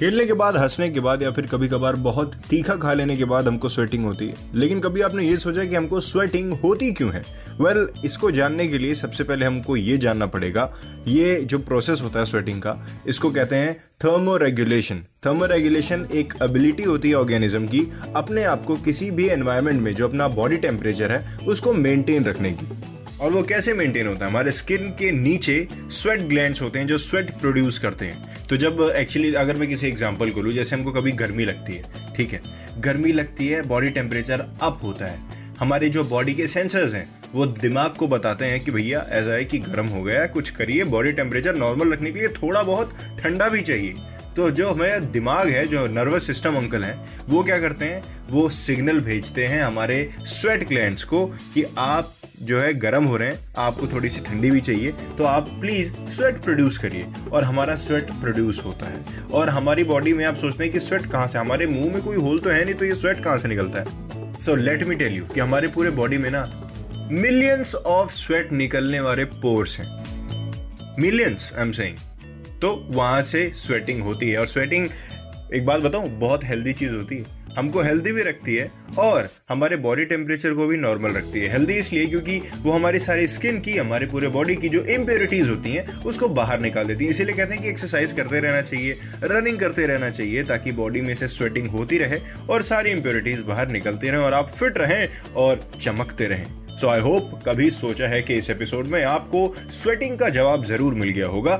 खेलने के बाद हंसने के बाद या फिर कभी कभार बहुत तीखा खा लेने के बाद हमको स्वेटिंग होती है। लेकिन कभी आपने ये सोचा कि हमको स्वेटिंग होती क्यों है? वेल well, इसको जानने के लिए सबसे पहले हमको ये जानना पड़ेगा। ये जो प्रोसेस होता है स्वेटिंग का इसको कहते हैं थर्मो रेगुलेशन थर्मो रेगुलेशन एक एबिलिटी होती है ऑर्गेनिज्म की अपने आप को किसी भी एनवायरमेंट में जो अपना बॉडी टेम्परेचर है उसको मेंटेन रखने की। और वो कैसे मेंटेन होता है? हमारे स्किन के नीचे स्वेट ग्लैंड्स होते हैं जो स्वेट प्रोड्यूस करते हैं। तो जब एक्चुअली अगर मैं किसी एग्जांपल को लूँ, जैसे हमको कभी गर्मी लगती है, ठीक है? गर्मी लगती है बॉडी टेम्परेचर अप होता है। हमारे जो बॉडी के सेंसर्स हैं, वो दिमाग को बताते हैं कि भैया, ऐसा है कि गर्म हो गया, कुछ करिए बॉडी टेम्परेचर नॉर्मल रखने के लिए थोड़ा बहुत ठंडा भी चाहिए। तो जो हमें दिमाग है, जो नर्वस सिस्टम अंकल हैं, वो क्या करते हैं? वो सिग्नल भेजते हैं हमारे स्वेट ग्लैंड्स को कि आप जो है गर्म हो रहे हैं, आपको थोड़ी सी ठंडी भी चाहिए तो आप प्लीज़ स्वेट प्रोड्यूस करिए और हमारा स्वेट प्रोड्यूस होता है। और हमारी बॉडी में आप सोचते हैं कि स्वेट कहाँ से हमारे मुँह में कोई होल तो है नहीं तो ये स्वेट कहाँ से निकलता है? So let me tell you कि हमारे पूरे बॉडी में ना मिलियंस ऑफ़ स्वेट निकलने वाले पोर्स हैं। मिलियंस आई एम सेइंग तो वहाँ से स्वेटिंग होती है और स्वेटिंग एक बात बताऊँ, बहुत हेल्दी चीज़ होती है। हमको हेल्दी भी रखती है और हमारे बॉडी टेम्परेचर को भी नॉर्मल रखती है। हेल्दी इसलिए क्योंकि वो हमारी सारी स्किन की, हमारे पूरे बॉडी की जो इम्प्योरिटीज होती हैं, उसको बाहर निकाल देती है। इसीलिए कहते हैं कि एक्सरसाइज करते रहना चाहिए रनिंग करते रहना चाहिए ताकि बॉडी में से स्वेटिंग होती रहे और सारी इम्प्योरिटीज बाहर निकलती रहें और आप फिट रहें और चमकते रहें। सो आई होप कभी सोचा है कि इस एपिसोड में आपको स्वेटिंग का जवाब ज़रूर मिल गया होगा।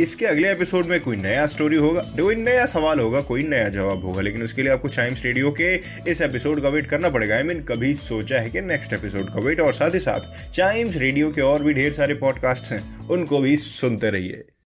इसके अगले एपिसोड में कोई नया स्टोरी होगा कोई नया सवाल होगा कोई नया जवाब होगा लेकिन उसके लिए आपको चाइम्स रेडियो के इस एपिसोड का वेट करना पड़ेगा। आई I मीन mean, कभी सोचा है कि नेक्स्ट एपिसोड का वेट और साथ ही साथ चाइम्स रेडियो के और भी ढेर सारे पॉडकास्ट हैं उनको भी सुनते रहिए।